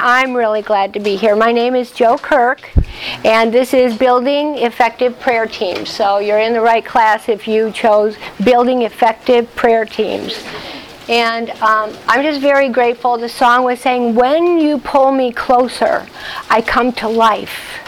I'm really glad to be here. My name is Joe Kirk, and this is Building Effective Prayer Teams. So you're in the right class if you chose Building Effective Prayer Teams. And um, I'm just very grateful. The song was saying, When you pull me closer, I come to life.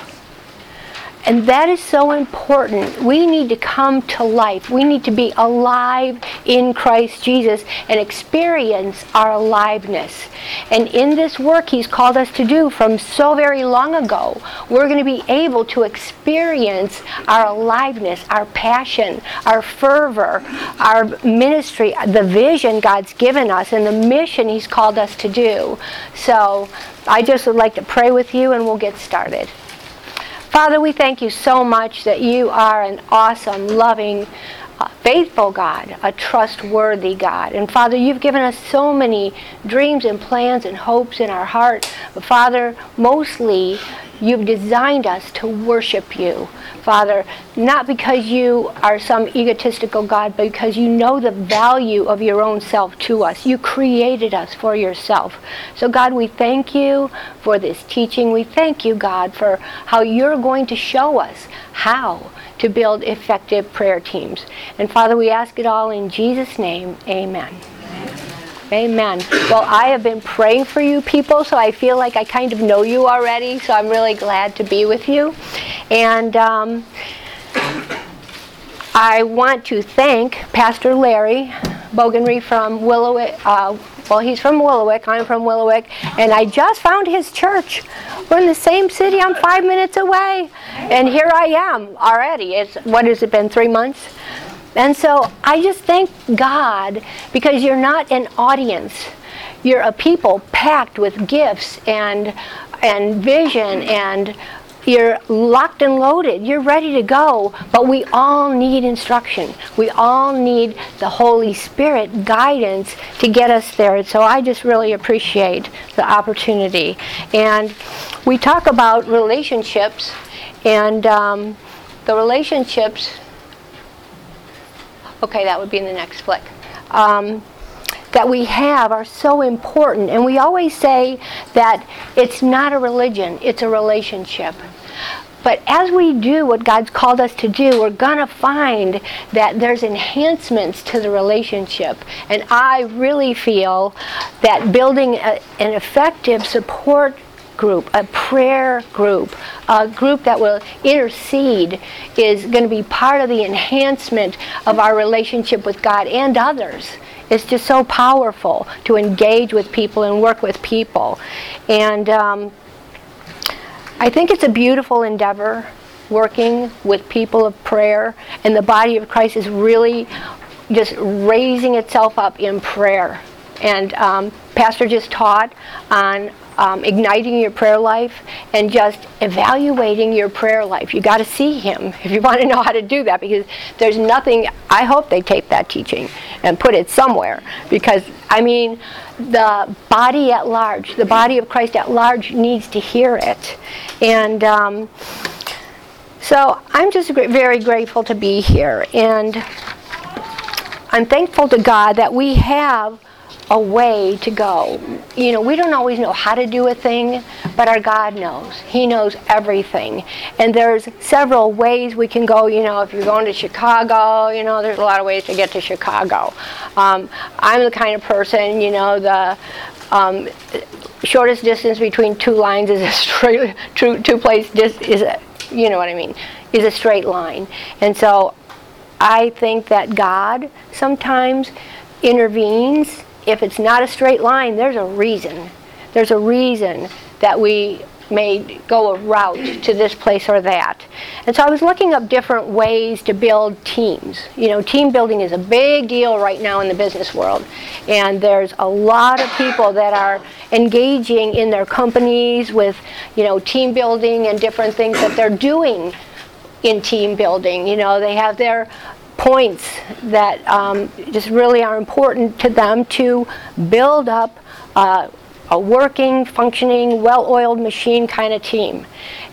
And that is so important. We need to come to life. We need to be alive in Christ Jesus and experience our aliveness. And in this work He's called us to do from so very long ago, we're going to be able to experience our aliveness, our passion, our fervor, our ministry, the vision God's given us, and the mission He's called us to do. So I just would like to pray with you and we'll get started. Father, we thank you so much that you are an awesome, loving, uh, faithful God, a trustworthy God. And Father, you've given us so many dreams and plans and hopes in our heart. But Father, mostly you've designed us to worship you. Father, not because you are some egotistical God, but because you know the value of your own self to us. You created us for yourself. So, God, we thank you for this teaching. We thank you, God, for how you're going to show us how to build effective prayer teams. And, Father, we ask it all in Jesus' name. Amen. Amen. Well, I have been praying for you people, so I feel like I kind of know you already, so I'm really glad to be with you. And um, I want to thank Pastor Larry Bogenry from Willowick. Uh, well, he's from Willowick. I'm from Willowick. And I just found his church. We're in the same city. I'm five minutes away. And here I am already. It's, what has it been, three months? And so I just thank God because you're not an audience. You're a people packed with gifts and and vision and you're locked and loaded. You're ready to go, but we all need instruction. We all need the Holy Spirit guidance to get us there. And So I just really appreciate the opportunity. And we talk about relationships, and um, the relationships Okay, that would be in the next flick. Um, that we have are so important. And we always say that it's not a religion, it's a relationship. But as we do what God's called us to do, we're going to find that there's enhancements to the relationship. And I really feel that building a, an effective support group, a prayer group, a group that will intercede is going to be part of the enhancement of our relationship with God and others. It's just so powerful to engage with people and work with people. And um, I think it's a beautiful endeavor working with people of prayer, and the body of Christ is really just raising itself up in prayer. And um, Pastor just taught on um, igniting your prayer life and just evaluating your prayer life. You got to see him if you want to know how to do that because there's nothing. I hope they tape that teaching and put it somewhere because I mean the body at large, the body of Christ at large needs to hear it, and. Um, so I'm just very grateful to be here, and I'm thankful to God that we have a way to go. You know, we don't always know how to do a thing, but our God knows. He knows everything. And there's several ways we can go. You know, if you're going to Chicago, you know, there's a lot of ways to get to Chicago. Um, I'm the kind of person, you know, the um, shortest distance between two lines is a straight, two, two place dis- is a, you know what I mean, is a straight line. And so I think that God sometimes intervenes if it's not a straight line, there's a reason. There's a reason that we may go a route to this place or that. And so I was looking up different ways to build teams. You know, team building is a big deal right now in the business world. And there's a lot of people that are engaging in their companies with, you know, team building and different things that they're doing in team building. You know, they have their points that um, just really are important to them to build up uh, a working, functioning, well oiled machine kind of team.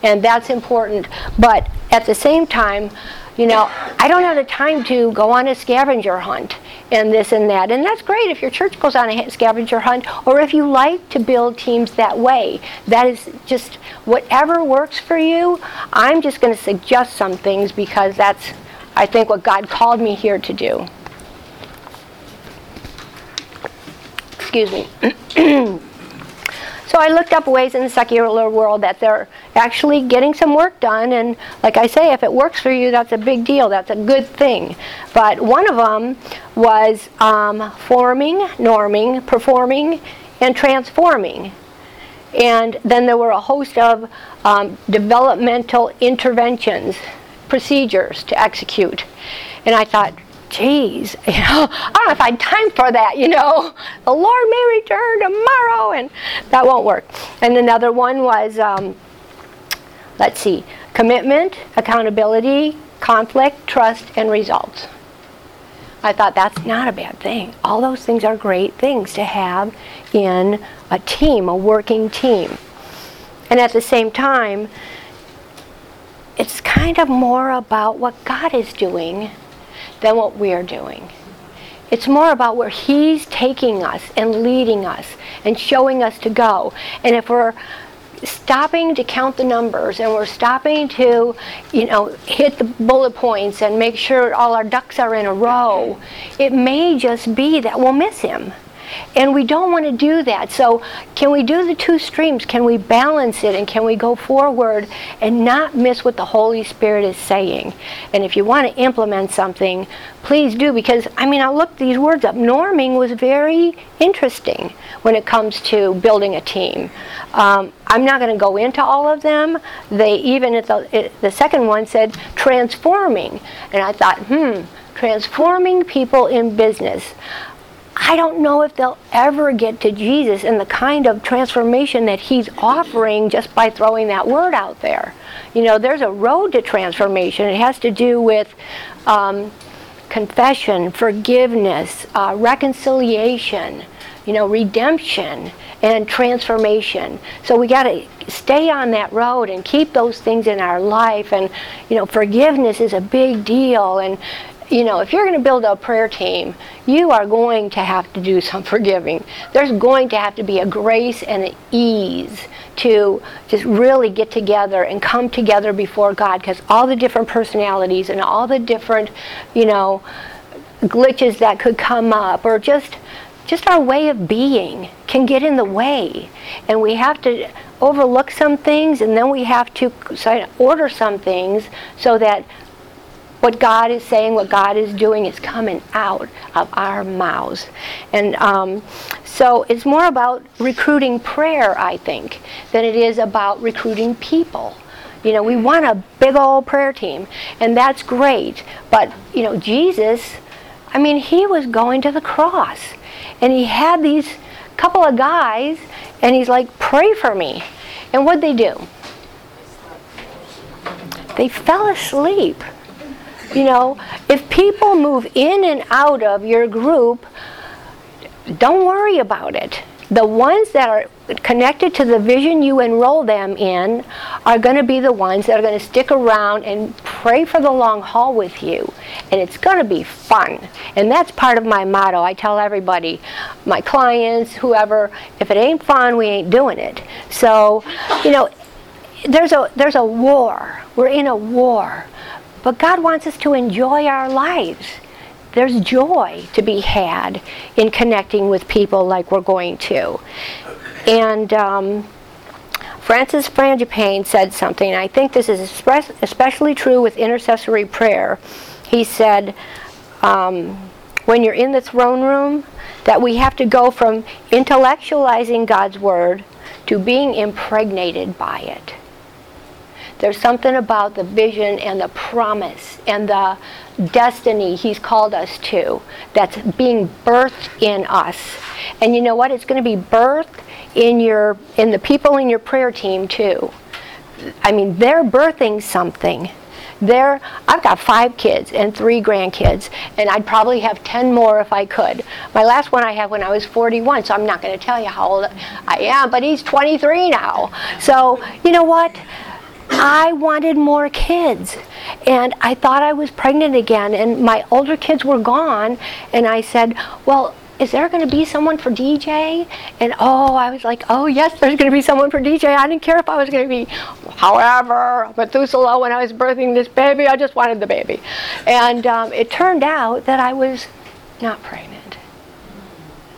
And that's important. But at the same time, You know, I don't have the time to go on a scavenger hunt and this and that. And that's great if your church goes on a scavenger hunt or if you like to build teams that way. That is just whatever works for you. I'm just going to suggest some things because that's, I think, what God called me here to do. Excuse me. So I looked up ways in the secular world that they're actually getting some work done. And like I say, if it works for you, that's a big deal. That's a good thing. But one of them was um, forming, norming, performing, and transforming. And then there were a host of um, developmental interventions, procedures to execute. And I thought, geez, you know, I don't know if I had time for that, you know. The Lord may return tomorrow, and that won't work. And another one was, um, let's see, commitment, accountability, conflict, trust, and results. I thought that's not a bad thing. All those things are great things to have in a team, a working team. And at the same time, it's kind of more about what God is doing than what we're doing. It's more about where He's taking us and leading us and showing us to go. And if we're stopping to count the numbers and we're stopping to, you know, hit the bullet points and make sure all our ducks are in a row, it may just be that we'll miss Him. And we don't want to do that. So, can we do the two streams? Can we balance it and can we go forward and not miss what the Holy Spirit is saying? And if you want to implement something, please do because I mean, I looked these words up. Norming was very interesting when it comes to building a team. Um, I'm not going to go into all of them. They even at the, the second one said transforming, and I thought, hmm, transforming people in business. I don't know if they'll ever get to Jesus and the kind of transformation that He's offering just by throwing that word out there. You know, there's a road to transformation. It has to do with um, confession, forgiveness, uh, reconciliation, you know, redemption and transformation. So we got to stay on that road and keep those things in our life. And, you know, forgiveness is a big deal. And, you know, if you're going to build a prayer team, you are going to have to do some forgiving. There's going to have to be a grace and an ease to just really get together and come together before God because all the different personalities and all the different, you know, glitches that could come up or just just our way of being can get in the way and we have to overlook some things and then we have to order some things so that what God is saying, what God is doing is coming out of our mouths. And um, so it's more about recruiting prayer, I think, than it is about recruiting people. You know, we want a big old prayer team, and that's great. But, you know, Jesus, I mean, he was going to the cross, and he had these couple of guys, and he's like, pray for me. And what'd they do? They fell asleep. You know, if people move in and out of your group, don't worry about it. The ones that are connected to the vision you enroll them in are going to be the ones that are going to stick around and pray for the long haul with you. And it's going to be fun. And that's part of my motto. I tell everybody, my clients, whoever, if it ain't fun, we ain't doing it. So, you know, there's a there's a war. We're in a war. But God wants us to enjoy our lives. There's joy to be had in connecting with people like we're going to. And um, Francis Frangipane said something, I think this is especially true with intercessory prayer. He said, um, when you're in the throne room, that we have to go from intellectualizing God's Word to being impregnated by it. There's something about the vision and the promise and the destiny He's called us to that's being birthed in us. And you know what? It's going to be birthed in your in the people in your prayer team too. I mean, they're birthing something. They're, I've got five kids and three grandkids, and I'd probably have 10 more if I could. My last one I had when I was 41, so I'm not going to tell you how old I am, but he's 23 now. So, you know what? I wanted more kids. and I thought I was pregnant again, and my older kids were gone, and I said, well, is there going to be someone for DJ? And oh, I was like, oh yes, there's going to be someone for DJ. I didn't care if I was going to be, however, Methuselah when I was birthing this baby. I just wanted the baby. And um, it turned out that I was not pregnant.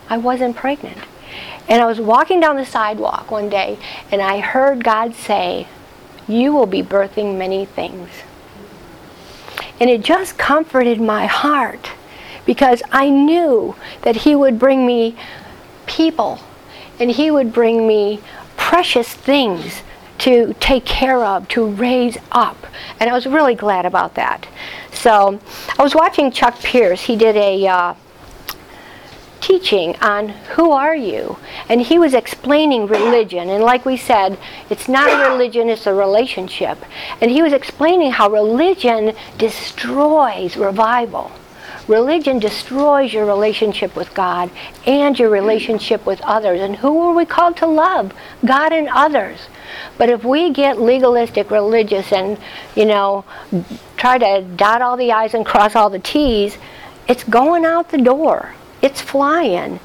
I wasn't pregnant. And I was walking down the sidewalk one day, and I heard God say, you will be birthing many things. And it just comforted my heart because I knew that He would bring me people and He would bring me precious things to take care of, to raise up. And I was really glad about that. So I was watching Chuck Pierce. He did a uh, teaching on who are you and he was explaining religion and like we said it's not a religion it's a relationship and he was explaining how religion destroys revival Religion destroys your relationship with God and your relationship with others. And who are we called to love? God and others. But if we get legalistic religious and, you know, try to dot all the I's and cross all the T's, it's going out the door. It's flying.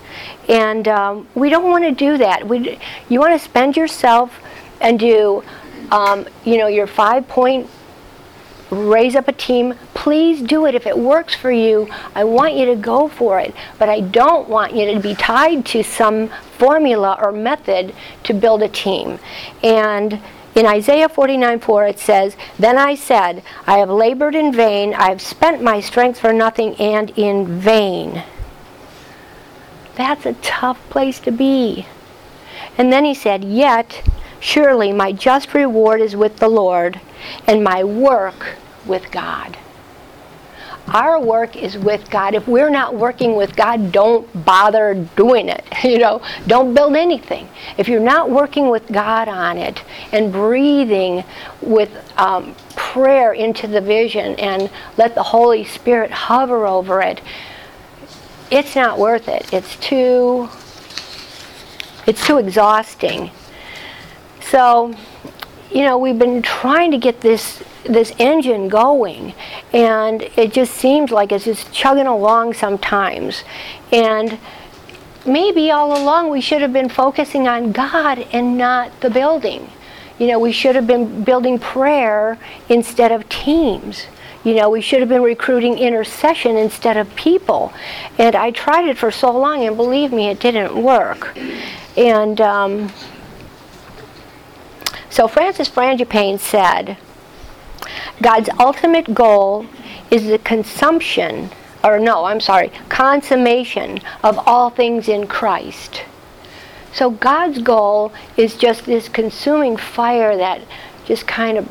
And um, we don't want to do that. We, you want to spend yourself and do, um, you know, your five point raise up a team, please do it. If it works for you, I want you to go for it. But I don't want you to be tied to some formula or method to build a team. And in Isaiah 49 4, it says, Then I said, I have labored in vain, I have spent my strength for nothing and in vain. That's a tough place to be. And then he said, Yet, surely my just reward is with the Lord, and my work with God. Our work is with God. If we're not working with God, don't bother doing it. You know, don't build anything. If you're not working with God on it and breathing with um, prayer into the vision and let the Holy Spirit hover over it, it's not worth it. It's too it's too exhausting. So, you know, we've been trying to get this this engine going and it just seems like it's just chugging along sometimes and maybe all along we should have been focusing on God and not the building you know we should have been building prayer instead of teams you know we should have been recruiting intercession instead of people and I tried it for so long and believe me it didn't work and um, so Francis Frangipane said God's ultimate goal is the consumption, or no, I'm sorry, consummation of all things in Christ. So God's goal is just this consuming fire that just kind of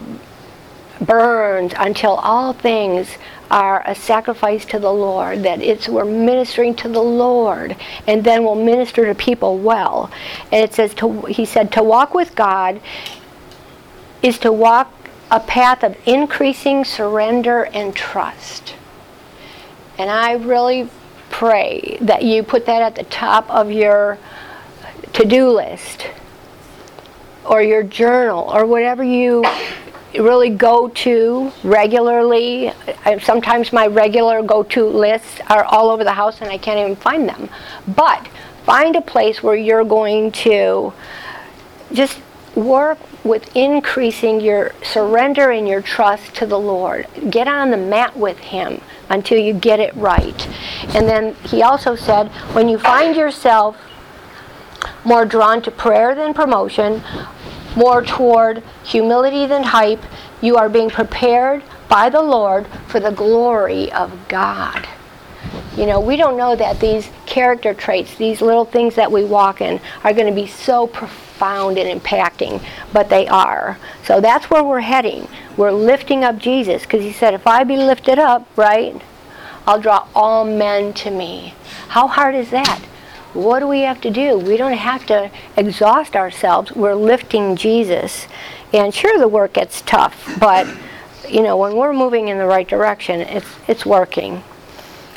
burns until all things are a sacrifice to the Lord, that it's we're ministering to the Lord, and then we'll minister to people well. And it says to he said to walk with God is to walk a path of increasing surrender and trust. And I really pray that you put that at the top of your to do list or your journal or whatever you really go to regularly. Sometimes my regular go to lists are all over the house and I can't even find them. But find a place where you're going to just work with increasing your surrender and your trust to the Lord. Get on the mat with Him until you get it right. And then He also said, when you find yourself more drawn to prayer than promotion, more toward humility than hype, you are being prepared by the Lord for the glory of God. You know, we don't know that these character traits, these little things that we walk in, are going to be so profound and impacting, but they are. So that's where we're heading. We're lifting up Jesus because he said, if I be lifted up, right, I'll draw all men to me. How hard is that? What do we have to do? We don't have to exhaust ourselves. We're lifting Jesus. And sure, the work gets tough, but you know, when we're moving in the right direction, it's it's working.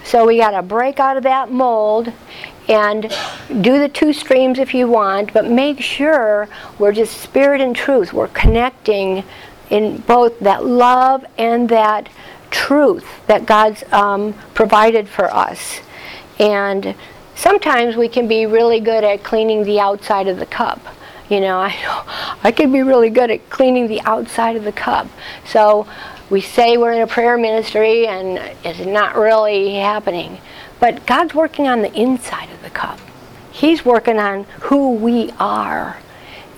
So we got to break out of that mold and do the two streams if you want, but make sure we're just spirit and truth. We're connecting in both that love and that truth that God's um, provided for us. And sometimes we can be really good at cleaning the outside of the cup. You know, I I can be really good at cleaning the outside of the cup. So we say we're in a prayer ministry and it's not really happening. But God's working on the inside of the cup. He's working on who we are.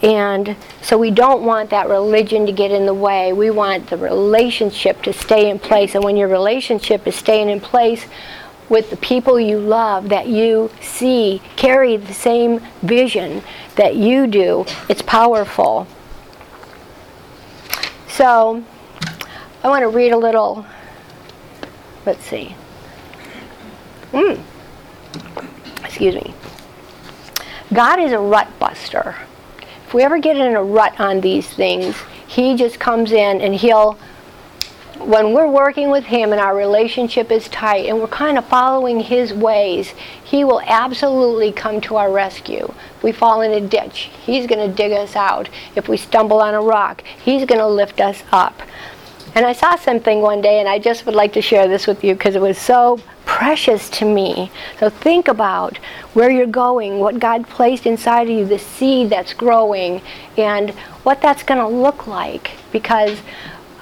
And so we don't want that religion to get in the way. We want the relationship to stay in place. And when your relationship is staying in place with the people you love, that you see carry the same vision that you do, it's powerful. So I want to read a little, let's see. Mm. Excuse me. God is a rut buster. If we ever get in a rut on these things, He just comes in and He'll, when we're working with Him and our relationship is tight and we're kind of following His ways, He will absolutely come to our rescue. If we fall in a ditch, He's going to dig us out. If we stumble on a rock, He's going to lift us up. And I saw something one day, and I just would like to share this with you because it was so precious to me. So think about where you're going, what God placed inside of you, the seed that's growing, and what that's going to look like. Because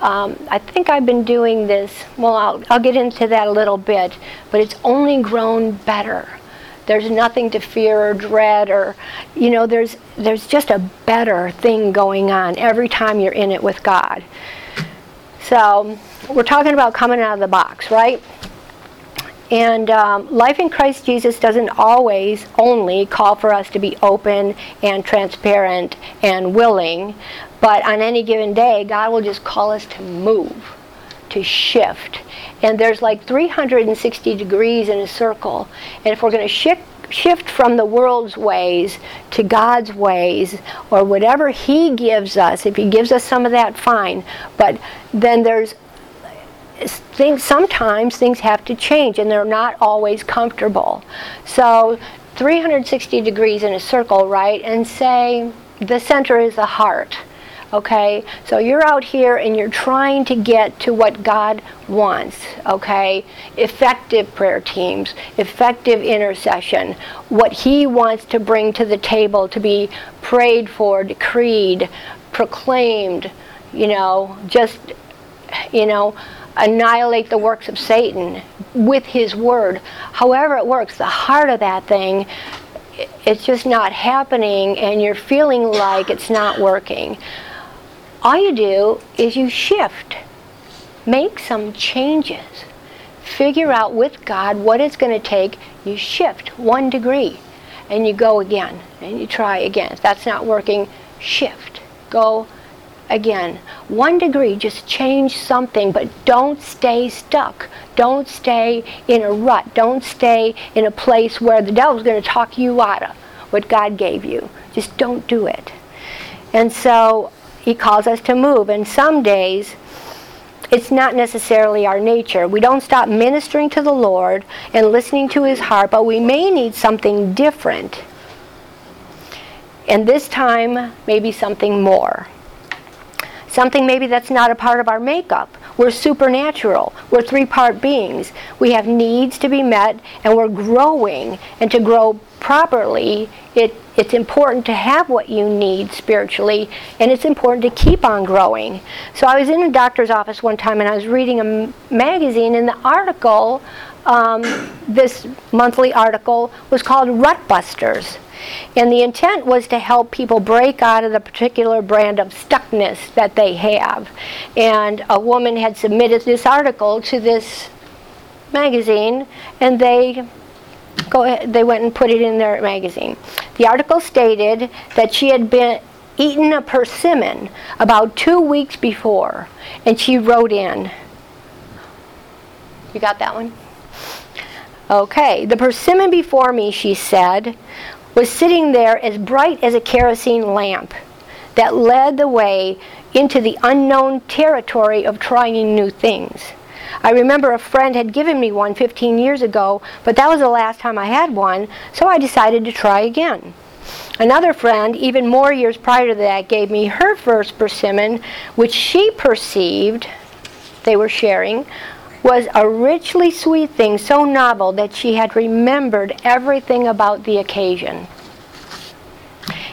um, I think I've been doing this, well, I'll, I'll get into that a little bit, but it's only grown better. There's nothing to fear or dread or, you know, there's, there's just a better thing going on every time you're in it with God. So we're talking about coming out of the box, right? And um, life in Christ Jesus doesn't always only call for us to be open and transparent and willing, but on any given day, God will just call us to move, to shift. And there's like 360 degrees in a circle. And if we're going to shift, shift from the world's ways to God's ways, or whatever He gives us, if He gives us some of that, fine. But then there's things sometimes things have to change and they're not always comfortable so 360 degrees in a circle right and say the center is the heart okay so you're out here and you're trying to get to what god wants okay effective prayer teams effective intercession what he wants to bring to the table to be prayed for decreed proclaimed you know just you know annihilate the works of Satan with his word. However, it works, the heart of that thing, it's just not happening, and you're feeling like it's not working. All you do is you shift, make some changes, figure out with God what it's going to take. You shift one degree, and you go again, and you try again. If that's not working, shift, go again. One degree, just change something, but don't stay stuck. Don't stay in a rut. Don't stay in a place where the devil's going to talk you out of what God gave you. Just don't do it. And so he calls us to move. And some days, it's not necessarily our nature. We don't stop ministering to the Lord and listening to his heart, but we may need something different. And this time, maybe something more. Something maybe that's not a part of our makeup. We're supernatural. We're three part beings. We have needs to be met and we're growing. And to grow properly, it, it's important to have what you need spiritually and it's important to keep on growing. So I was in a doctor's office one time and I was reading a magazine and the article, um, this monthly article, was called Rut Busters. And the intent was to help people break out of the particular brand of stuckness that they have. And a woman had submitted this article to this magazine, and they go ahead, they went and put it in their magazine. The article stated that she had been eaten a persimmon about two weeks before, and she wrote in. You got that one? Okay, the persimmon before me, she said, was sitting there as bright as a kerosene lamp that led the way into the unknown territory of trying new things. I remember a friend had given me one 15 years ago, but that was the last time I had one, so I decided to try again. Another friend, even more years prior to that, gave me her first persimmon, which she perceived, they were sharing, was a richly sweet thing, so novel that she had remembered everything about the occasion.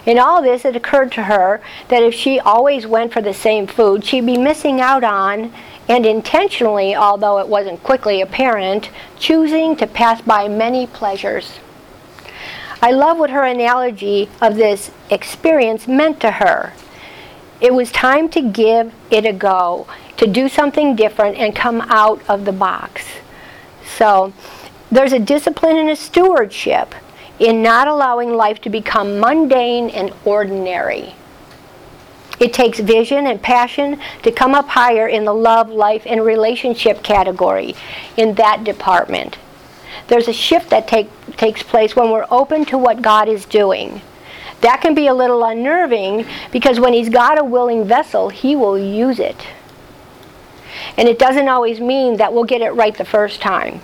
In all this, it occurred to her that if she always went for the same food, she'd be missing out on, and intentionally, although it wasn't quickly apparent, choosing to pass by many pleasures. I love what her analogy of this experience meant to her. It was time to give it a go, to do something different and come out of the box. So, there's a discipline and a stewardship in not allowing life to become mundane and ordinary. It takes vision and passion to come up higher in the love, life, and relationship category in that department. There's a shift that take, takes place when we're open to what God is doing. That can be a little unnerving because when He's got a willing vessel, He will use it. And it doesn't always mean that we'll get it right the first time.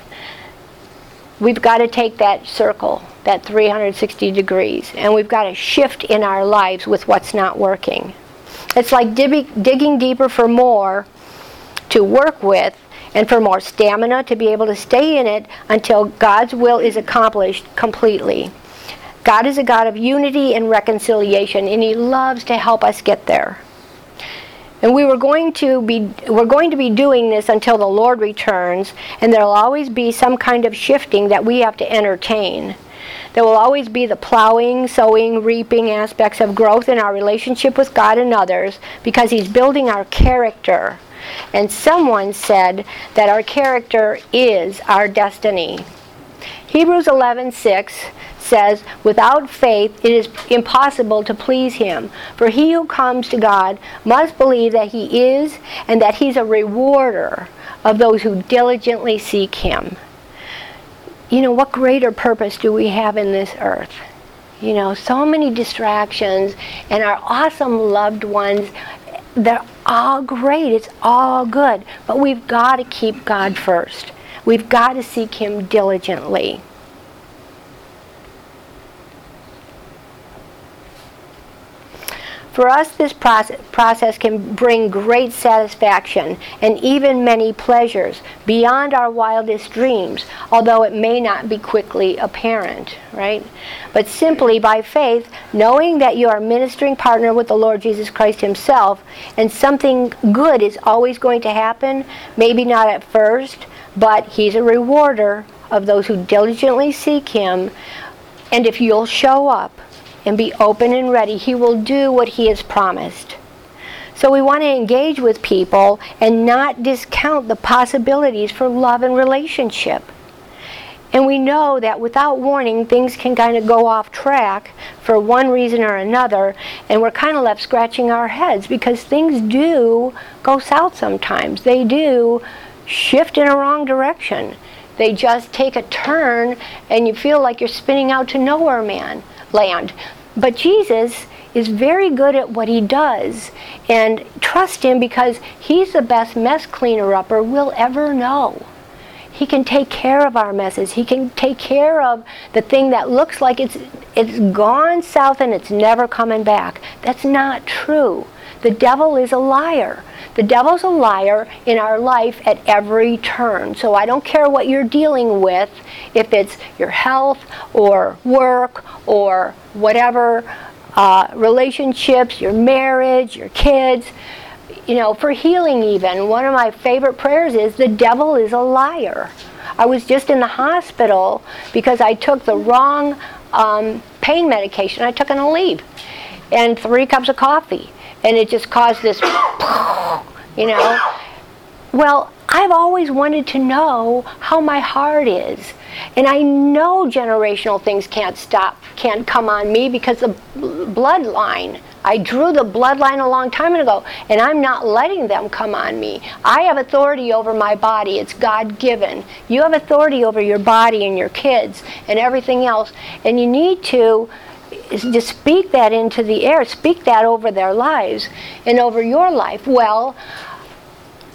We've got to take that circle, that 360 degrees, and we've got to shift in our lives with what's not working. It's like digging deeper for more to work with and for more stamina to be able to stay in it until God's will is accomplished completely. God is a God of unity and reconciliation, and He loves to help us get there. And we were going to be we're going to be doing this until the Lord returns, and there'll always be some kind of shifting that we have to entertain. There will always be the plowing, sowing, reaping aspects of growth in our relationship with God and others because He's building our character and someone said that our character is our destiny. Hebrews 11:6 says, "Without faith it is impossible to please him, for he who comes to God must believe that he is and that he's a rewarder of those who diligently seek him." You know, what greater purpose do we have in this earth? You know, so many distractions and our awesome loved ones they're all great. It's all good. But we've got to keep God first. We've got to seek Him diligently. For us, this process can bring great satisfaction and even many pleasures beyond our wildest dreams, although it may not be quickly apparent, right? But simply by faith, knowing that you are ministering partner with the Lord Jesus Christ Himself, and something good is always going to happen, maybe not at first, but He's a rewarder of those who diligently seek Him. And if you'll show up, and be open and ready, He will do what He has promised. So we want to engage with people and not discount the possibilities for love and relationship. And we know that without warning, things can kind of go off track for one reason or another, and we're kind of left scratching our heads because things do go south sometimes. They do shift in a wrong direction. They just take a turn, and you feel like you're spinning out to nowhere, man land. But Jesus is very good at what he does and trust him because he's the best mess cleaner upper we'll ever know. He can take care of our messes. He can take care of the thing that looks like it's it's gone south and it's never coming back. That's not true. The devil is a liar. The devil's a liar in our life at every turn. So I don't care what you're dealing with, if it's your health or work or whatever, uh, relationships, your marriage, your kids. You know, for healing, even, one of my favorite prayers is the devil is a liar. I was just in the hospital because I took the wrong um, pain medication. I took an Aleve and three cups of coffee and it just caused this, you know. Well, I've always wanted to know how my heart is. And I know generational things can't stop, can't come on me because the bloodline, I drew the bloodline a long time ago, and I'm not letting them come on me. I have authority over my body, it's God given. You have authority over your body and your kids and everything else, and you need to to speak that into the air, speak that over their lives and over your life. Well,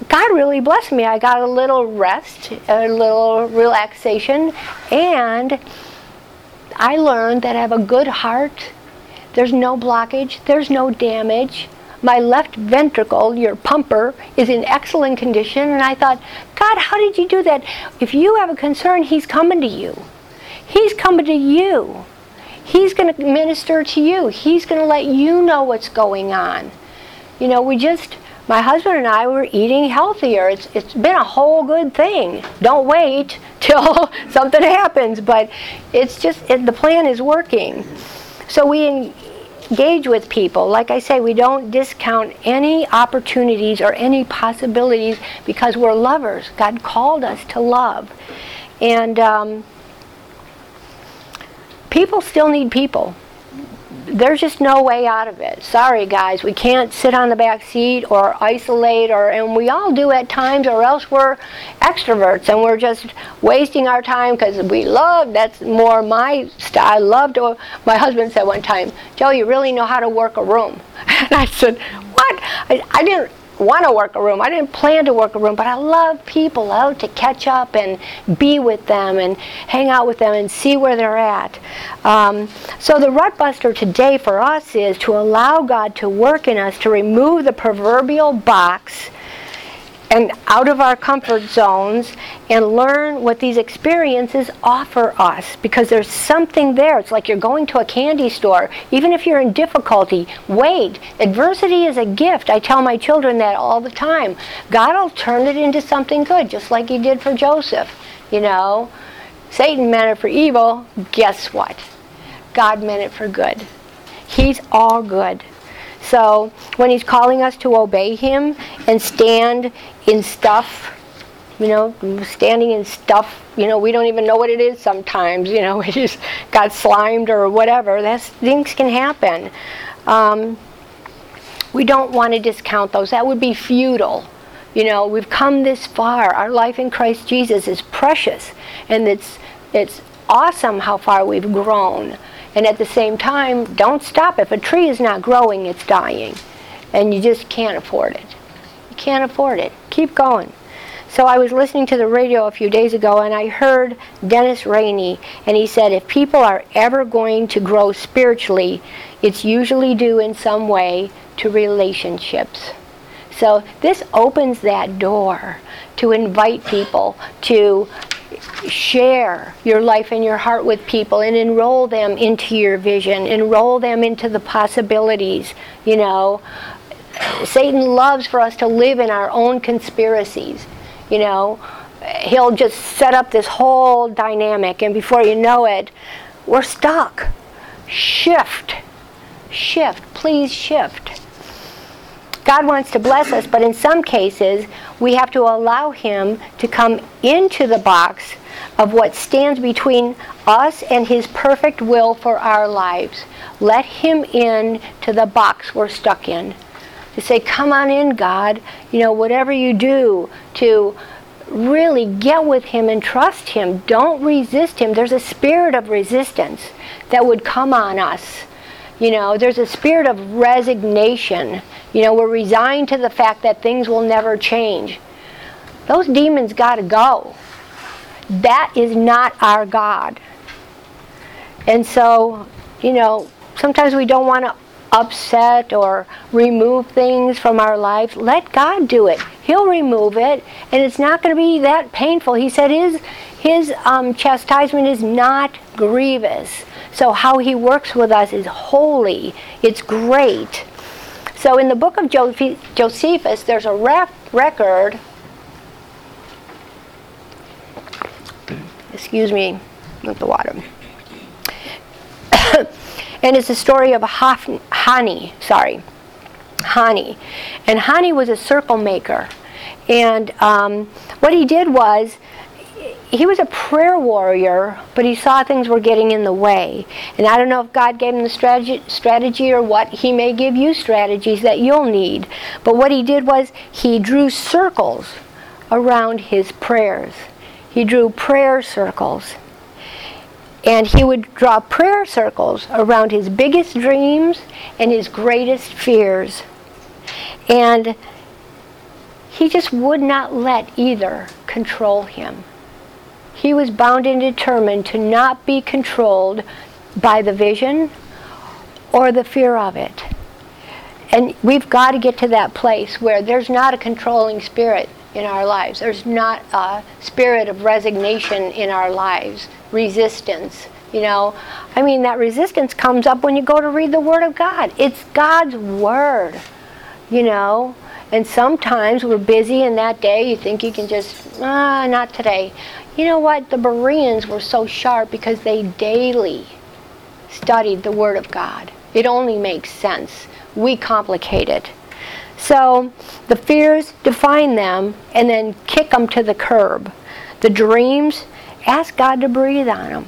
God really blessed me. I got a little rest, a little relaxation, and I learned that I have a good heart There's no blockage, there's no damage. My left ventricle, your pumper, is in excellent condition. And I thought, God, how did you do that? If you have a concern, He's coming to you. He's coming to you. He's going to minister to you. He's going to let you know what's going on. You know, we just, my husband and I were eating healthier. It's, it's been a whole good thing. Don't wait till something happens, but it's just, it, the plan is working. So we engage with people. Like I say, we don't discount any opportunities or any possibilities because we're lovers. God called us to love. And, um, people still need people. There's just no way out of it. Sorry, guys, we can't sit on the back seat or isolate, or and we all do at times, or else we're extroverts and we're just wasting our time because we love. That's more my style. I love. My husband said one time, "Joe, you really know how to work a room," and I said, "What? I, I didn't." Want to work a room. I didn't plan to work a room, but I love people. I love to catch up and be with them and hang out with them and see where they're at. Um, so the rut buster today for us is to allow God to work in us to remove the proverbial box and out of our comfort zones and learn what these experiences offer us because there's something there. It's like you're going to a candy store. Even if you're in difficulty, wait. Adversity is a gift. I tell my children that all the time. God will turn it into something good, just like He did for Joseph. You know, Satan meant it for evil. Guess what? God meant it for good. He's all good. So when he's calling us to obey him and stand in stuff, you know, standing in stuff, you know, we don't even know what it is sometimes, you know, we just got slimed or whatever. That's, things can happen. Um, we don't want to discount those. That would be futile. You know, we've come this far. Our life in Christ Jesus is precious, and it's it's awesome how far we've grown. And at the same time, don't stop. If a tree is not growing, it's dying. And you just can't afford it. You can't afford it. Keep going. So I was listening to the radio a few days ago and I heard Dennis Rainey and he said if people are ever going to grow spiritually, it's usually due in some way to relationships. So this opens that door to invite people to share your life and your heart with people and enroll them into your vision, enroll them into the possibilities, you know. Satan loves for us to live in our own conspiracies, you know. He'll just set up this whole dynamic, and before you know it, we're stuck. Shift. Shift. Please shift. God wants to bless us, but in some cases, we have to allow Him to come into the box of what stands between us and His perfect will for our lives. Let Him in to the box we're stuck in. To say, Come on in, God, you know, whatever you do to really get with Him and trust Him. Don't resist Him. There's a spirit of resistance that would come on us. You know, there's a spirit of resignation you know, we're resigned to the fact that things will never change. Those demons got to go. That is not our God. And so, you know, sometimes we don't want to upset or remove things from our lives, Let God do it. He'll remove it, and it's not going to be that painful. He said his his um, chastisement is not grievous. So how he works with us is holy. It's great. So in the book of Josephus, there's a ref- record. Excuse me, with the water. and it's a story of Hani, sorry, Hani. And Hani was a circle maker. And um, what he did was he was a prayer warrior, but he saw things were getting in the way. And I don't know if God gave him the strategy, strategy or what. He may give you strategies that you'll need. But what he did was he drew circles around his prayers. He drew prayer circles. And he would draw prayer circles around his biggest dreams and his greatest fears. And he just would not let either control him he was bound and determined to not be controlled by the vision or the fear of it. And we've got to get to that place where there's not a controlling spirit in our lives. There's not a spirit of resignation in our lives, resistance. You know, I mean, that resistance comes up when you go to read the Word of God. It's God's Word, you know. And sometimes we're busy in that day, you think you can just, ah, not today. You know what? The Bereans were so sharp because they daily studied the Word of God. It only makes sense. We complicate it. So the fears, define them, and then kick them to the curb. The dreams, ask God to breathe on them.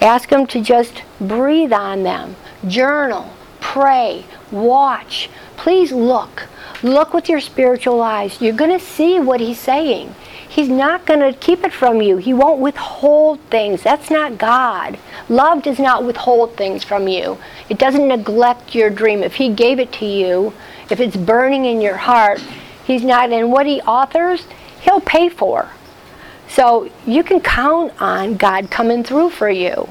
Ask Him to just breathe on them. Journal, pray, watch. Please look. Look with your spiritual eyes. You're going to see what He's saying. He's not going to keep it from you. He won't withhold things. That's not God. Love does not withhold things from you. It doesn't neglect your dream. If He gave it to you, if it's burning in your heart, He's not. And what He authors, He'll pay for. So you can count on God coming through for you.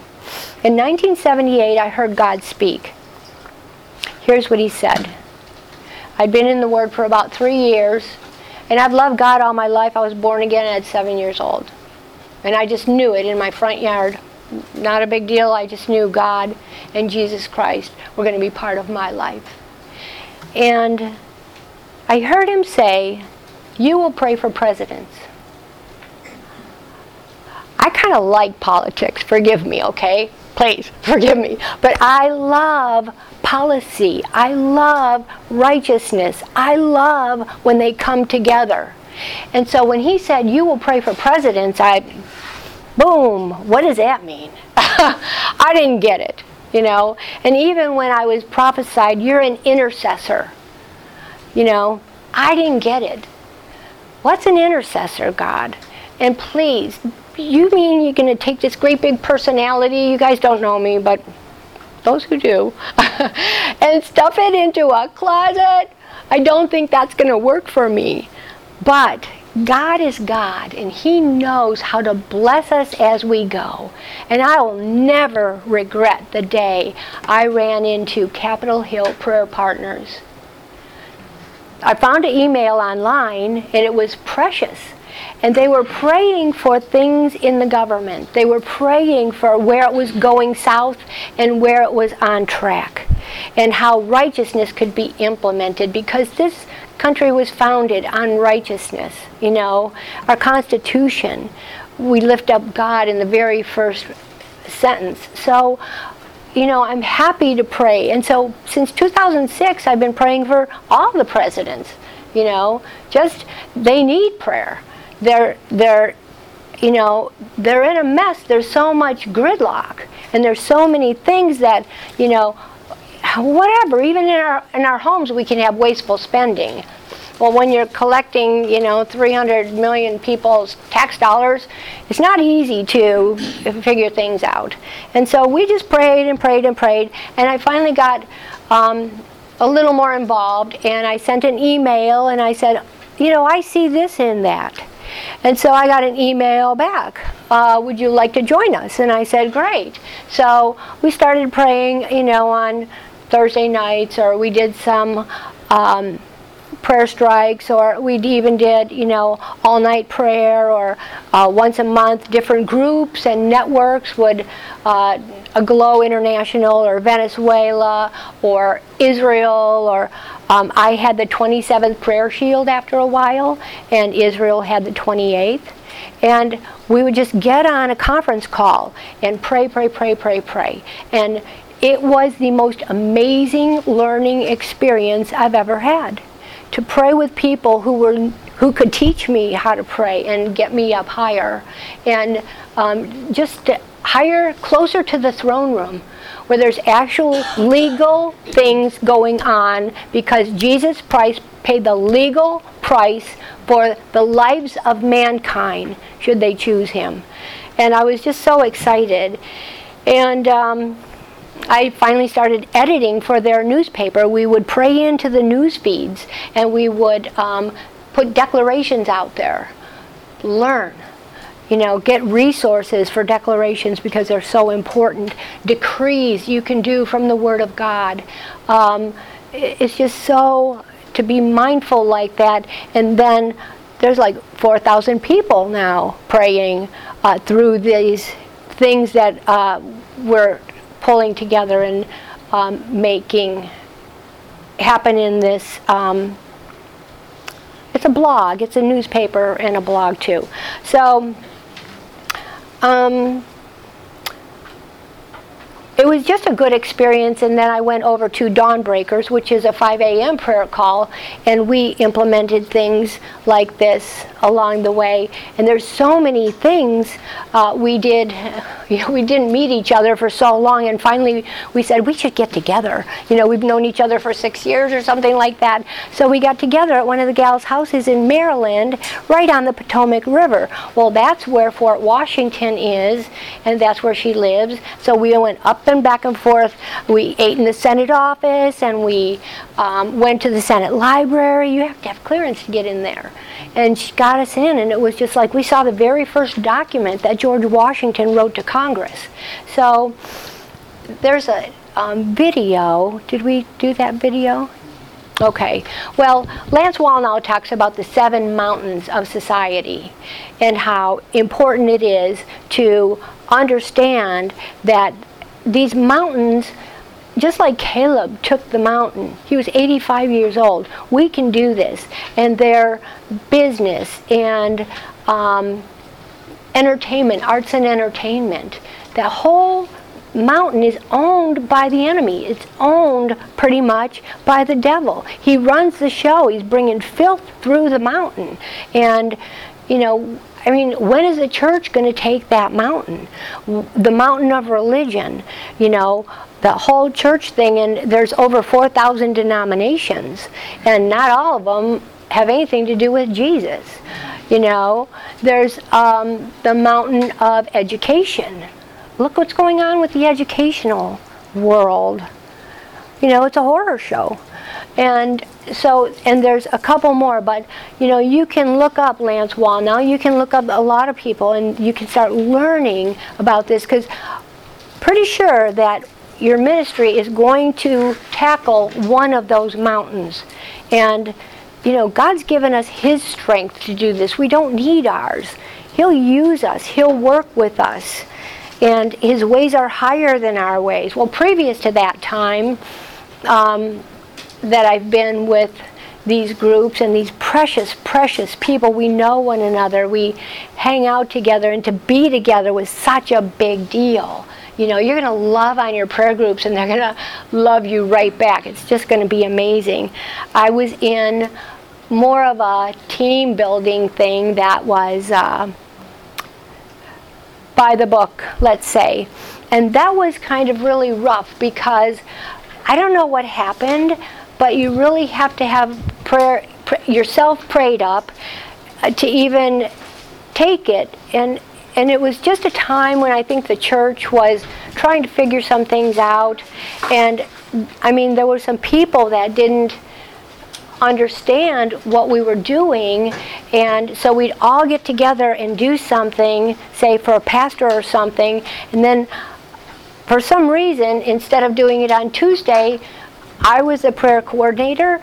In 1978, I heard God speak. Here's what He said I'd been in the Word for about three years, and I've loved God all my life. I was born again at seven years old. And I just knew it in my front yard. Not a big deal. I just knew God and Jesus Christ were going to be part of my life. And I heard him say, You will pray for presidents. I kind of like politics. Forgive me, okay? Please, forgive me. But I love policy. I love righteousness. I love when they come together. And so when he said, You will pray for presidents, I, boom, what does that mean? I didn't get it, you know. And even when I was prophesied, You're an intercessor, you know, I didn't get it. What's an intercessor, God? And please, you mean you're going to take this great big personality? You guys don't know me, but those who do, and stuff it into a closet? I don't think that's going to work for me. But God is God, and He knows how to bless us as we go. And I will never regret the day I ran into Capitol Hill Prayer Partners. I found an email online, and it was precious. And they were praying for things in the government. They were praying for where it was going south and where it was on track. And how righteousness could be implemented because this country was founded on righteousness. You know, our Constitution, we lift up God in the very first sentence. So, you know, I'm happy to pray. And so since 2006, I've been praying for all the presidents. You know, just they need prayer they're they're you know they're in a mess. There's so much gridlock and there's so many things that you know whatever even in our in our homes we can have wasteful spending. Well when you're collecting you know 300 million people's tax dollars it's not easy to figure things out. And so we just prayed and prayed and prayed and i finally got um, a little more involved and i sent an email and i said you know i see this in that and so I got an email back. Uh, would you like to join us? And I said, great. So we started praying, you know, on Thursday nights, or we did some um, prayer strikes, or we even did, you know, all night prayer, or uh, once a month, different groups and networks would, uh, Aglow International, or Venezuela, or Israel, or um, I had the 27th prayer shield after a while, and Israel had the 28th. And we would just get on a conference call and pray, pray, pray, pray, pray. And it was the most amazing learning experience I've ever had to pray with people who were who could teach me how to pray and get me up higher and um, just higher closer to the throne room where there's actual legal things going on because jesus christ paid the legal price for the lives of mankind should they choose him and i was just so excited and um, I finally started editing for their newspaper. We would pray into the news feeds and we would um, put declarations out there. Learn. You know, get resources for declarations because they're so important. Decrees you can do from the Word of God. Um, it's just so to be mindful like that. And then there's like 4,000 people now praying uh, through these things that uh, we're pulling together and um, making happen in this. Um, it's a blog. It's a newspaper and a blog too. So. Um, it was just a good experience and then i went over to dawn breakers which is a 5 a.m prayer call and we implemented things like this along the way. And there's so many things uh, we did you know we didn't meet each other for so long and finally we said we should get together. You know we've known each other for six years or something like that. So we got together at one of the gals houses in maryland right on the potomac river. Well that's where fort washington is and that's where she lives. So we went up back and forth. We ate in the Senate office and we um, went to the Senate library. You have to have clearance to get in there. And she got us in, and it was just like we saw the very first document that George Washington wrote to Congress. So there's a um, video. Did we do that video? Okay. Well, Lance Wallnau talks about the seven mountains of society and how important it is to understand that these mountains, just like Caleb took the mountain, he was 85 years old. We can do this. And their business and um, entertainment, arts and entertainment, that whole mountain is owned by the enemy. It's owned pretty much by the devil. He runs the show. He's bringing filth through the mountain. And, you know, I mean, when is the church going to take that mountain? The mountain of religion, you know, the whole church thing, and there's over 4,000 denominations, and not all of them have anything to do with Jesus. You know, there's um, the mountain of education. Look what's going on with the educational world. You know, it's a horror show. And so, and there's a couple more, but you know, you can look up Lance Wallnau You can look up a lot of people, and you can start learning about this because pretty sure that your ministry is going to tackle one of those mountains. And you know, God's given us His strength to do this. We don't need ours. He'll use us. He'll work with us. And His ways are higher than our ways. Well, previous to that time, um, that I've been with these groups and these precious, precious people. We know one another. We hang out together, and to be together was such a big deal. You know, you're going to love on your prayer groups, and they're going to love you right back. It's just going to be amazing. I was in more of a team building thing that was uh, by the book, let's say. And that was kind of really rough because I don't know what happened but you really have to have prayer yourself prayed up uh, to even take it. And and it was just a time when I think the church was trying to figure some things out. And I mean there were some people that didn't understand what we were doing. And so we'd all get together and do something say for a pastor or something. And then for some reason instead of doing it on Tuesday I was a prayer coordinator,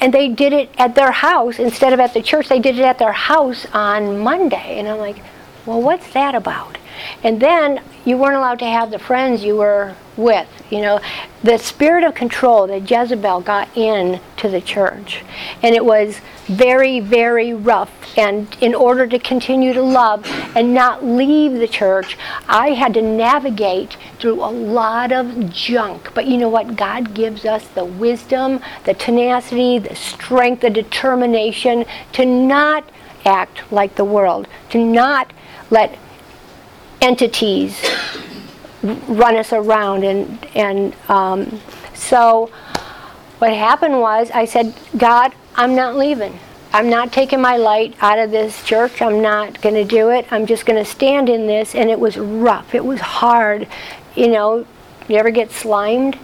and they did it at their house instead of at the church. They did it at their house on Monday. And I'm like, well, what's that about? And then you weren't allowed to have the friends you were with. You know, the spirit of control that Jezebel got in to the church. And it was very, very rough. And in order to continue to love and not leave the church, I had to navigate through a lot of junk. But you know what? God gives us the wisdom, the tenacity, the strength, the determination to not act like the world, to not let entities run us around and and um, so what happened was I said God I'm not leaving. I'm not taking my light out of this church. I'm not going to do it. I'm just going to stand in this. And it was rough. It was hard. You know you ever get slimed?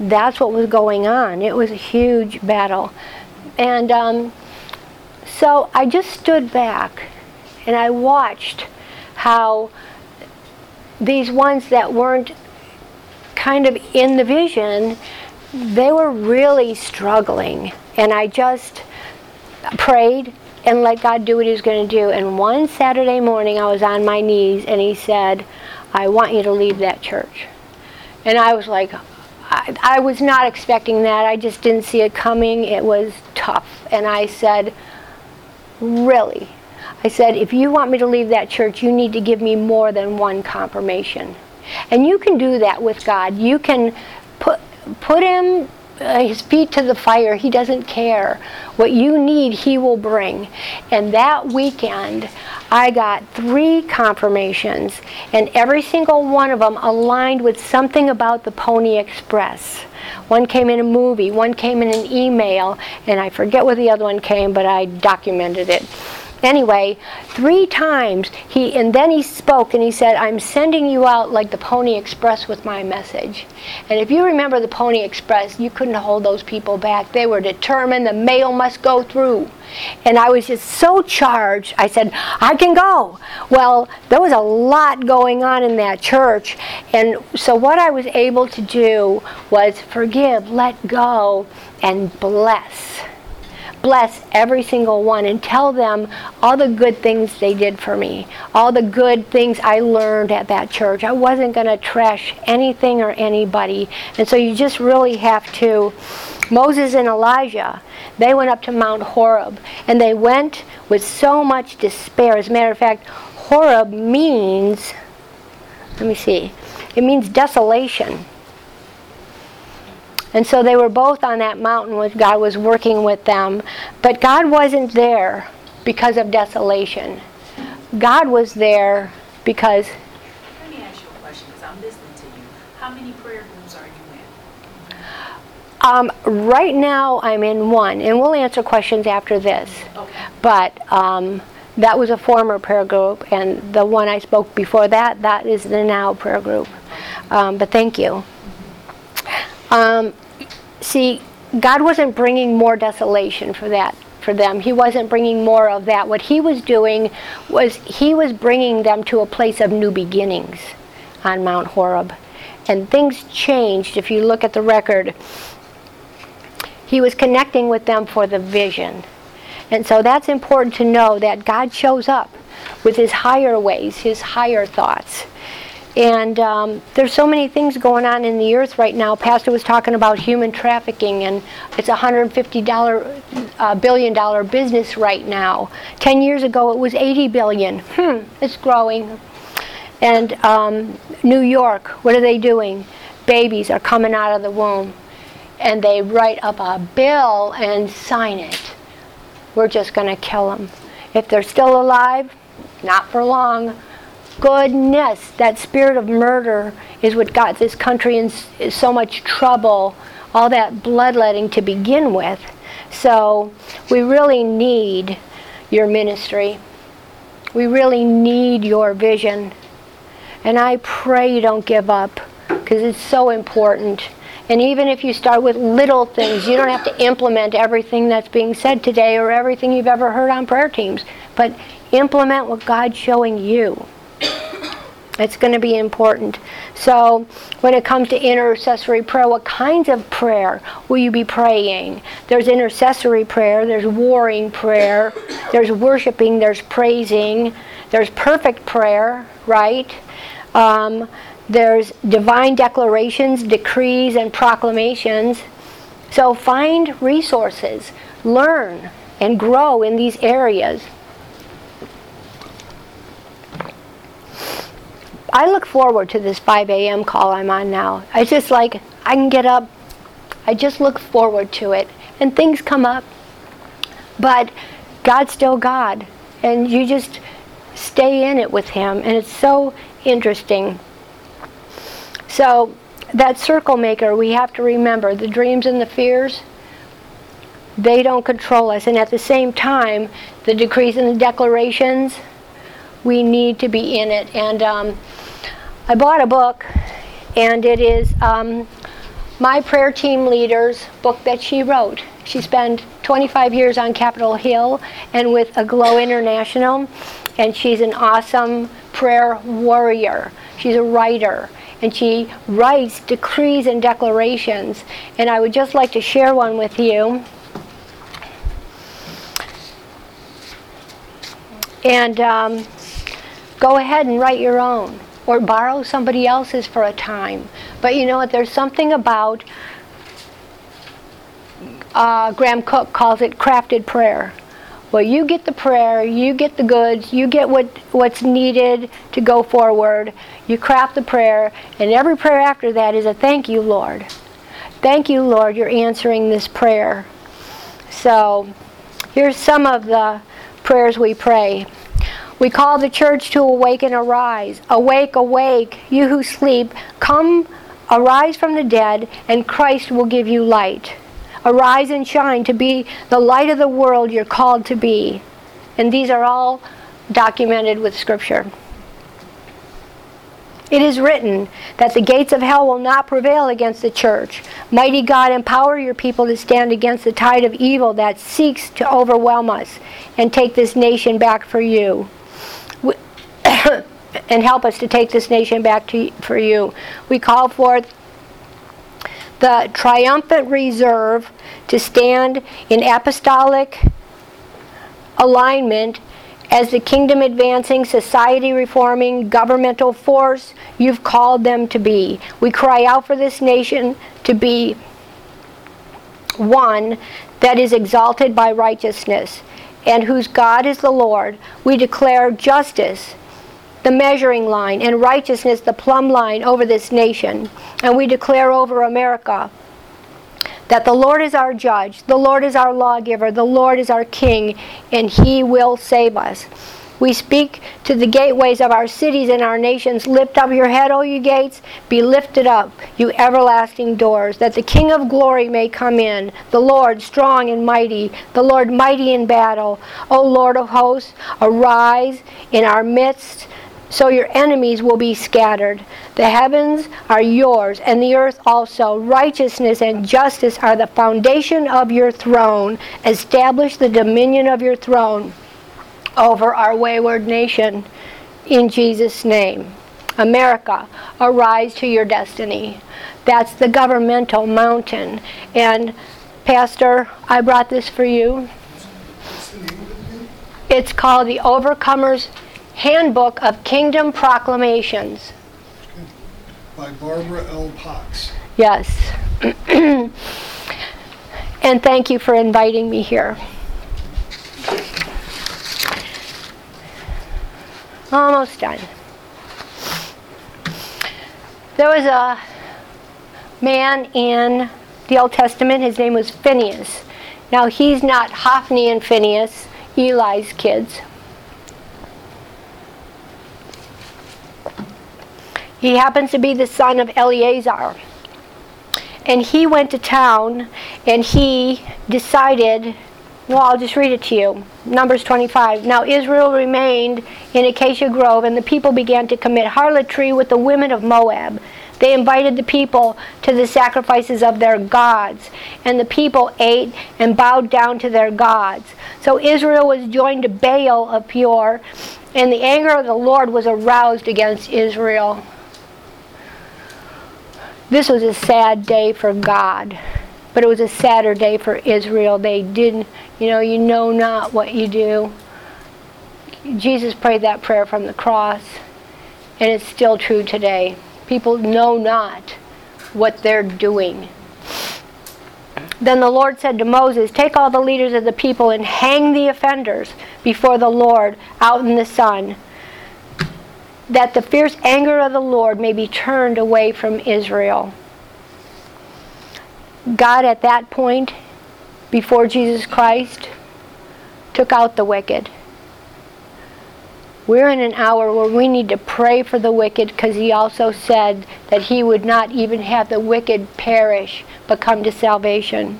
That's what was going on. It was a huge battle. And um, so I just stood back and I watched how these ones that weren't kind of in the vision, they were really struggling. And I just prayed and let God do what He was going to do. And one Saturday morning, I was on my knees, and He said, I want you to leave that church. And I was like, I, I was not expecting that. I just didn't see it coming. It was tough. And I said, Really? I said, if you want me to leave that church, you need to give me more than one confirmation. And you can do that with God. You can put, put him uh, his feet to the fire. He doesn't care. What you need, he will bring. And that weekend, I got three confirmations, and every single one of them aligned with something about the Pony Express. One came in a movie, one came in an email, and I forget where the other one came, but I documented it anyway, three times he and then he spoke and he said, "I'm sending you out like the Pony Express with my message." And if you remember the Pony Express, you couldn't hold those people back. They were determined the mail must go through. And I was just so charged. I said, "I can go." Well, there was a lot going on in that church, and so what I was able to do was forgive, let go, and bless bless every single one and tell them all the good things they did for me, all the good things I learned at that church. I wasn't going to trash anything or anybody. And so you just really have to. Moses and Elijah, they went up to Mount Horeb and they went with so much despair. As a matter of fact, Horeb means, let me see, it means desolation. And so they were both on that mountain when God was working with them. But God wasn't there because of desolation. God was there because. Let me ask you a question because I'm listening to you. How many prayer groups are you in? Um, right now, I'm in one, and we'll answer questions after this. Okay. But um, that was a former prayer group, and the one I spoke before that, that is the now prayer group. Um, but thank you. Um, see, God wasn't bringing more desolation for that for them. He wasn't bringing more of that. What he was doing was he was bringing them to a place of new beginnings on Mount Horeb. And things changed if you look at the record. He was connecting with them for the vision. And so that's important to know that God shows up with his higher ways, his higher thoughts. And um, there's so many things going on in the earth right now. Pastor was talking about human trafficking, and it's a 150 dollar uh, billion dollar business right now. Ten years ago, it was 80 billion. Hmm, it's growing. And um, New York, what are they doing? Babies are coming out of the womb, and they write up a bill and sign it. We're just going to kill them. If they're still alive, not for long goodness, that spirit of murder is what got this country in so much trouble, all that bloodletting to begin with. So we really need your ministry. We really need your vision. And I pray you don't give up because it's so important. And even if you start with little things, you don't have to implement everything that's being said today or everything you've ever heard on prayer teams, but implement what God's showing you. It's going to be important. So, when it comes to intercessory prayer, what kinds of prayer will you be praying? There's intercessory prayer, there's warring prayer, there's worshiping, there's praising, there's perfect prayer, right? Um, there's divine declarations, decrees, and proclamations. So, find resources, learn, and grow in these areas. I look forward to this 5 a.m. call I'm on now. I just like, I can get up, I just look forward to it. And things come up. But God's still God. And you just stay in it with Him. And it's so interesting. So, that circle maker, we have to remember the dreams and the fears, they don't control us. And at the same time, the decrees and the declarations, we need to be in it. And um, I bought a book, and it is um, my prayer team leader's book that she wrote. She spent 25 years on Capitol Hill and with Aglow International, and she's an awesome prayer warrior. She's a writer and she writes decrees and declarations. And I would just like to share one with you. And um, go ahead and write your own or borrow somebody else's for a time. But you know what? There's something about, uh, Graham Cooke calls it crafted prayer. Well, you get the prayer, you get the goods, you get what, what's needed to go forward. You craft the prayer, and every prayer after that is a thank you, Lord. Thank you, Lord, you're answering this prayer. So, here's some of the prayers we pray. We call the church to awake and arise. Awake, awake, you who sleep, come, arise from the dead, and Christ will give you light. Arise and shine to be the light of the world you're called to be. And these are all documented with Scripture. It is written that the gates of hell will not prevail against the church. Mighty God, empower your people to stand against the tide of evil that seeks to overwhelm us and take this nation back for you. And help us to take this nation back to, for you. We call forth the triumphant reserve to stand in apostolic alignment as the kingdom advancing, society reforming, governmental force you've called them to be. We cry out for this nation to be one that is exalted by righteousness and whose God is the Lord. We declare justice the measuring line, and righteousness the plumb line over this nation. And we declare over America that the Lord is our judge, the Lord is our lawgiver, the Lord is our king, and he will save us. We speak to the gateways of our cities and our nations. Lift up your head, O you gates. Be lifted up, you everlasting doors, that the King of glory may come in. The Lord strong and mighty, the Lord mighty in battle. O Lord of hosts, arise in our midst so your enemies will be scattered. The heavens are yours, and the earth also. Righteousness and justice are the foundation of your throne. Establish the dominion of your throne over our wayward nation. In Jesus' name. America, arise to your destiny. That's the governmental mountain. And, Pastor, I brought this for you. It's called the Overcomers Handbook of Kingdom Proclamations. By Barbara L. Potts. Yes. and thank you for inviting me here. Almost done. There was a man in the Old Testament, his name was Phineas. Now, he's not Hophni and Phineas, Eli's kids. He happens to be the son of Eleazar. And he went to town and he decided, well, I'll just read it to you. Numbers 25. Now Israel remained in Acacia Grove, and the people began to commit harlotry with the women of Moab. They invited the people to the sacrifices of their gods, and the people ate and bowed down to their gods. So Israel was joined to Baal of Peor, and the anger of the Lord was aroused against Israel. This was a sad day for God, but it was a sadder day for Israel. They didn't, you know, you know not what you do. Jesus prayed that prayer from the cross, and it's still true today. People know not what they're doing. Then the Lord said to Moses, Take all the leaders of the people and hang the offenders before the Lord out in the sun that the fierce anger of the Lord may be turned away from Israel. God, at that point, before Jesus Christ, took out the wicked. We're in an hour where we need to pray for the wicked because he also said that he would not even have the wicked perish but come to salvation.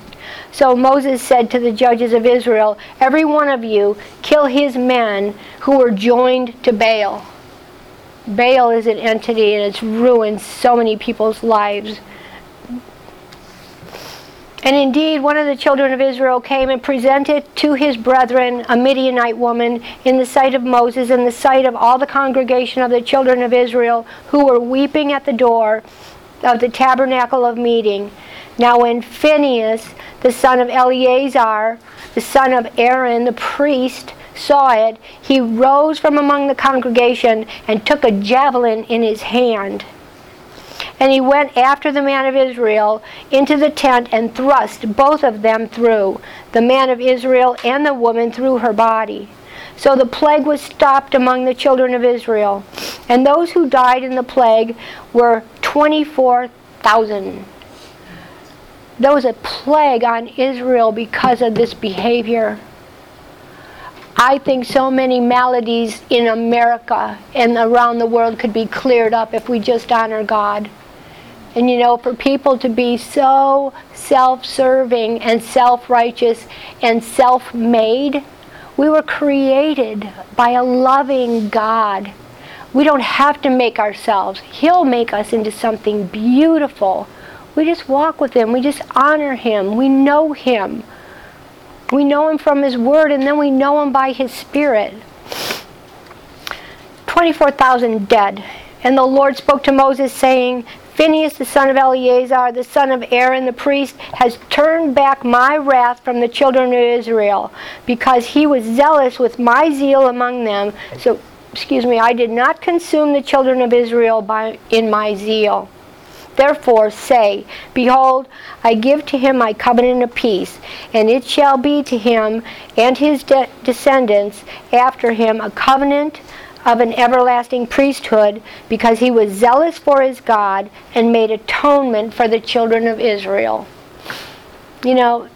So Moses said to the judges of Israel, Every one of you kill his men who were joined to Baal. Baal is an entity and it's ruined so many people's lives. And indeed, one of the children of Israel came and presented to his brethren a Midianite woman in the sight of Moses, in the sight of all the congregation of the children of Israel, who were weeping at the door of the tabernacle of meeting. Now, when Phinehas, the son of Eleazar, the son of Aaron, the priest, saw it, he rose from among the congregation and took a javelin in his hand. And he went after the man of Israel into the tent and thrust both of them through, the man of Israel and the woman through her body. So the plague was stopped among the children of Israel. And those who died in the plague were 24,000. There was a plague on Israel because of this behavior. I think so many maladies in America and around the world could be cleared up if we just honor God. And you know, for people to be so self serving and self righteous and self made, we were created by a loving God. We don't have to make ourselves, He'll make us into something beautiful. We just walk with Him, we just honor Him, we know Him. We know Him from His Word, and then we know Him by His Spirit. 24,000 dead. And the Lord spoke to Moses, saying, Phinehas, the son of Eleazar, the son of Aaron, the priest, has turned back my wrath from the children of Israel, because he was zealous with my zeal among them. So, excuse me, I did not consume the children of Israel by, in my zeal. Therefore say, Behold, I give to him my covenant of peace, and it shall be to him and his de- descendants after him a covenant of an everlasting priesthood, because he was zealous for his God and made atonement for the children of Israel. You know,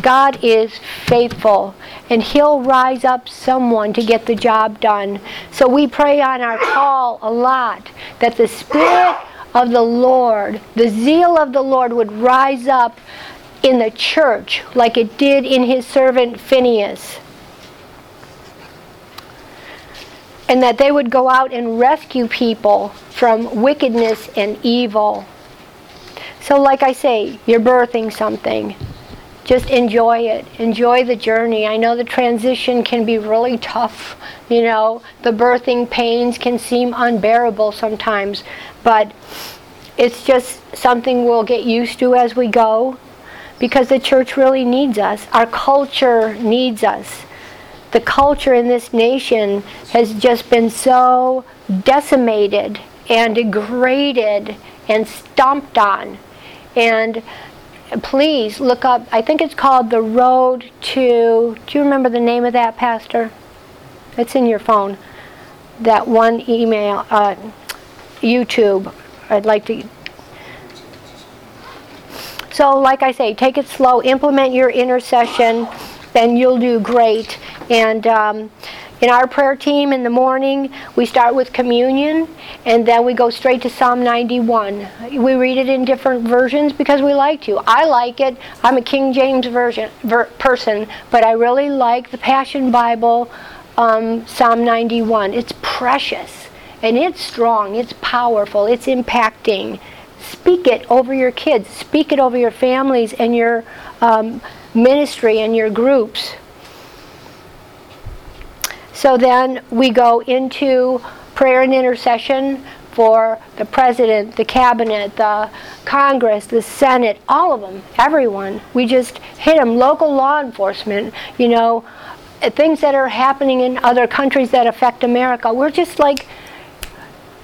God is faithful, and He'll rise up someone to get the job done. So we pray on our call a lot that the Spirit of the Lord, the zeal of the Lord would rise up in the church like it did in his servant Phineas. And that they would go out and rescue people from wickedness and evil. So, like I say, you're birthing something. Just enjoy it. Enjoy the journey. I know the transition can be really tough. You know, the birthing pains can seem unbearable sometimes, but it's just something we'll get used to as we go because the church really needs us. Our culture needs us. The culture in this nation has just been so decimated and degraded and stomped on. And please look up, I think it's called The Road to, do you remember the name of that, Pastor? It's in your phone. That one email, uh, YouTube. I'd like to. So, like I say, take it slow, implement your intercession, then you'll do great. And um, in our prayer team in the morning, we start with communion and then we go straight to Psalm 91. We read it in different versions because we like to. I like it. I'm a King James version ver- person, but I really like the Passion Bible, um, Psalm 91. It's precious and it's strong, it's powerful, it's impacting. Speak it over your kids, speak it over your families and your um, ministry and your groups. So then we go into prayer and intercession for the president, the cabinet, the Congress, the Senate, all of them, everyone. We just hit them. Local law enforcement, you know, things that are happening in other countries that affect America. We're just like,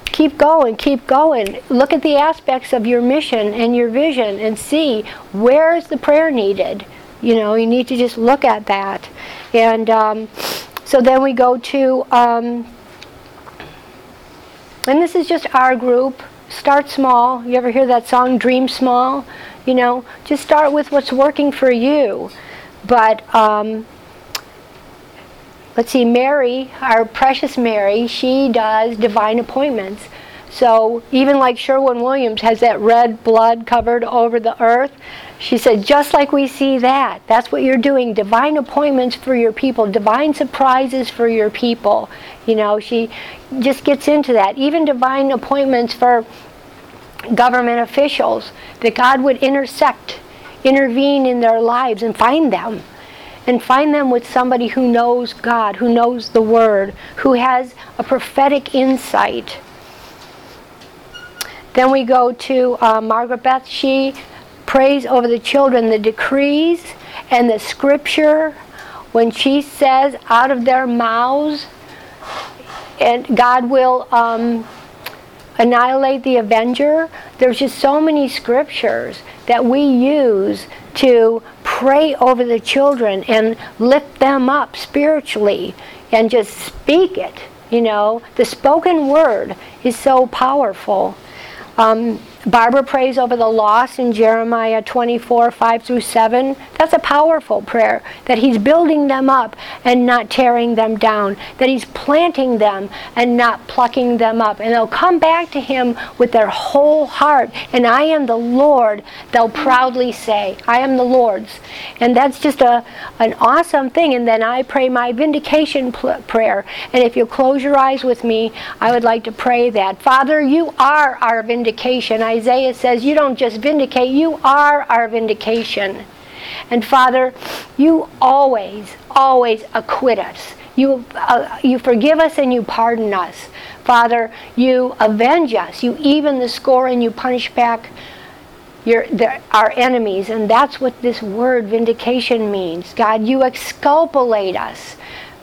keep going, keep going. Look at the aspects of your mission and your vision and see where is the prayer needed. You know, you need to just look at that. And um, so then we go to, um, and this is just our group. Start small. You ever hear that song, Dream Small? You know, just start with what's working for you. But um, let's see, Mary, our precious Mary, she does divine appointments. So even like Sherwin Williams has that red blood covered over the earth, she said, just like we see that, that's what you're doing. Divine appointments for your people, divine surprises for your people. You know, she just gets into that. Even divine appointments for government officials, that God would intersect intervene in their lives and find them. And find them with somebody who knows God, who knows the Word, who has a prophetic insight. Then we go to uh, Margaret Beth. She prays over the children the decrees and the scripture when she says out of their mouths, and God will um, annihilate the avenger. There's just so many scriptures that we use to pray over the children and lift them up spiritually and just speak it. You know, the spoken word is so powerful. Um, Barbara prays over the loss in Jeremiah 24, 5 through 7. That's a powerful prayer that he's building them up and not tearing them down, that he's planting them and not plucking them up. And they'll come back to him with their whole heart. And I am the Lord, they'll proudly say. I am the Lord's. And that's just a, an awesome thing. And then I pray my vindication pl- prayer. And if you'll close your eyes with me, I would like to pray that. Father, you are our vindication. Isaiah says, You don't just vindicate, you are our vindication. And Father, you always, always acquit us. You, uh, you forgive us and you pardon us. Father, you avenge us. You even the score and you punish back your, the, our enemies. And that's what this word vindication means. God, you exculpate us.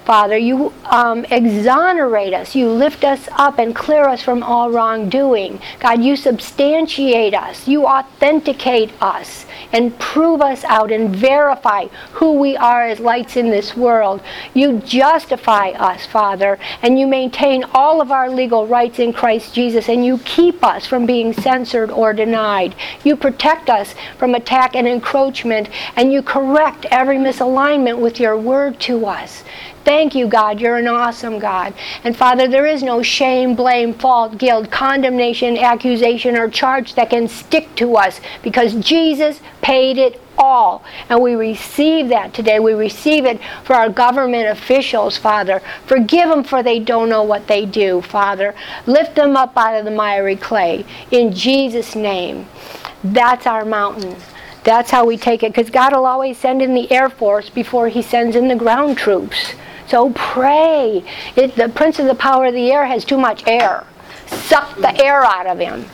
Father, you um, exonerate us. You lift us up and clear us from all wrongdoing. God, you substantiate us. You authenticate us and prove us out and verify who we are as lights in this world. You justify us, Father, and you maintain all of our legal rights in Christ Jesus, and you keep us from being censored or denied. You protect us from attack and encroachment, and you correct every misalignment with your word to us. Thank you, God. You're an awesome God. And Father, there is no shame, blame, fault, guilt, condemnation, accusation, or charge that can stick to us because Jesus paid it all. And we receive that today. We receive it for our government officials, Father. Forgive them for they don't know what they do, Father. Lift them up out of the miry clay. In Jesus' name. That's our mountain. That's how we take it. Because God will always send in the Air Force before He sends in the ground troops. So pray. It, the prince of the power of the air has too much air. Suck the air out of him.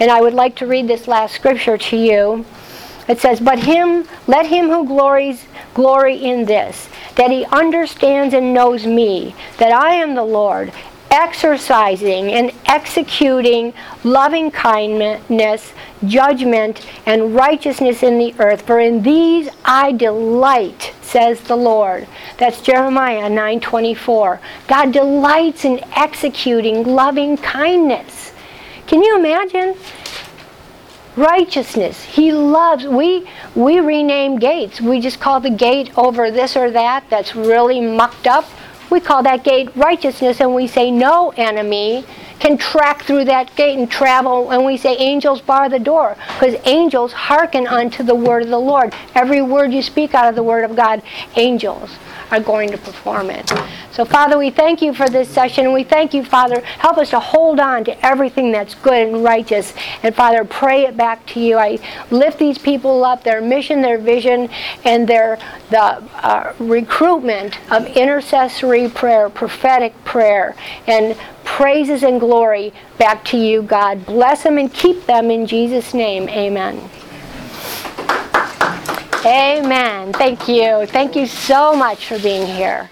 And I would like to read this last scripture to you. It says, But him, let him who glories glory in this, that he understands and knows me, that I am the Lord, exercising and executing loving kindness, judgment, and righteousness in the earth. For in these I delight, says the Lord. That's Jeremiah 9:24. God delights in executing loving kindness. Can you imagine? righteousness he loves we we rename gates we just call the gate over this or that that's really mucked up we call that gate righteousness and we say no enemy can track through that gate and travel and we say angels bar the door because angels hearken unto the word of the lord every word you speak out of the word of god angels are going to perform it. So, Father, we thank you for this session. We thank you, Father. Help us to hold on to everything that's good and righteous. And, Father, pray it back to you. I lift these people up, their mission, their vision, and their the uh, recruitment of intercessory prayer, prophetic prayer, and praises and glory back to you, God. Bless them and keep them in Jesus' name. Amen. Amen. Thank you. Thank you so much for being here.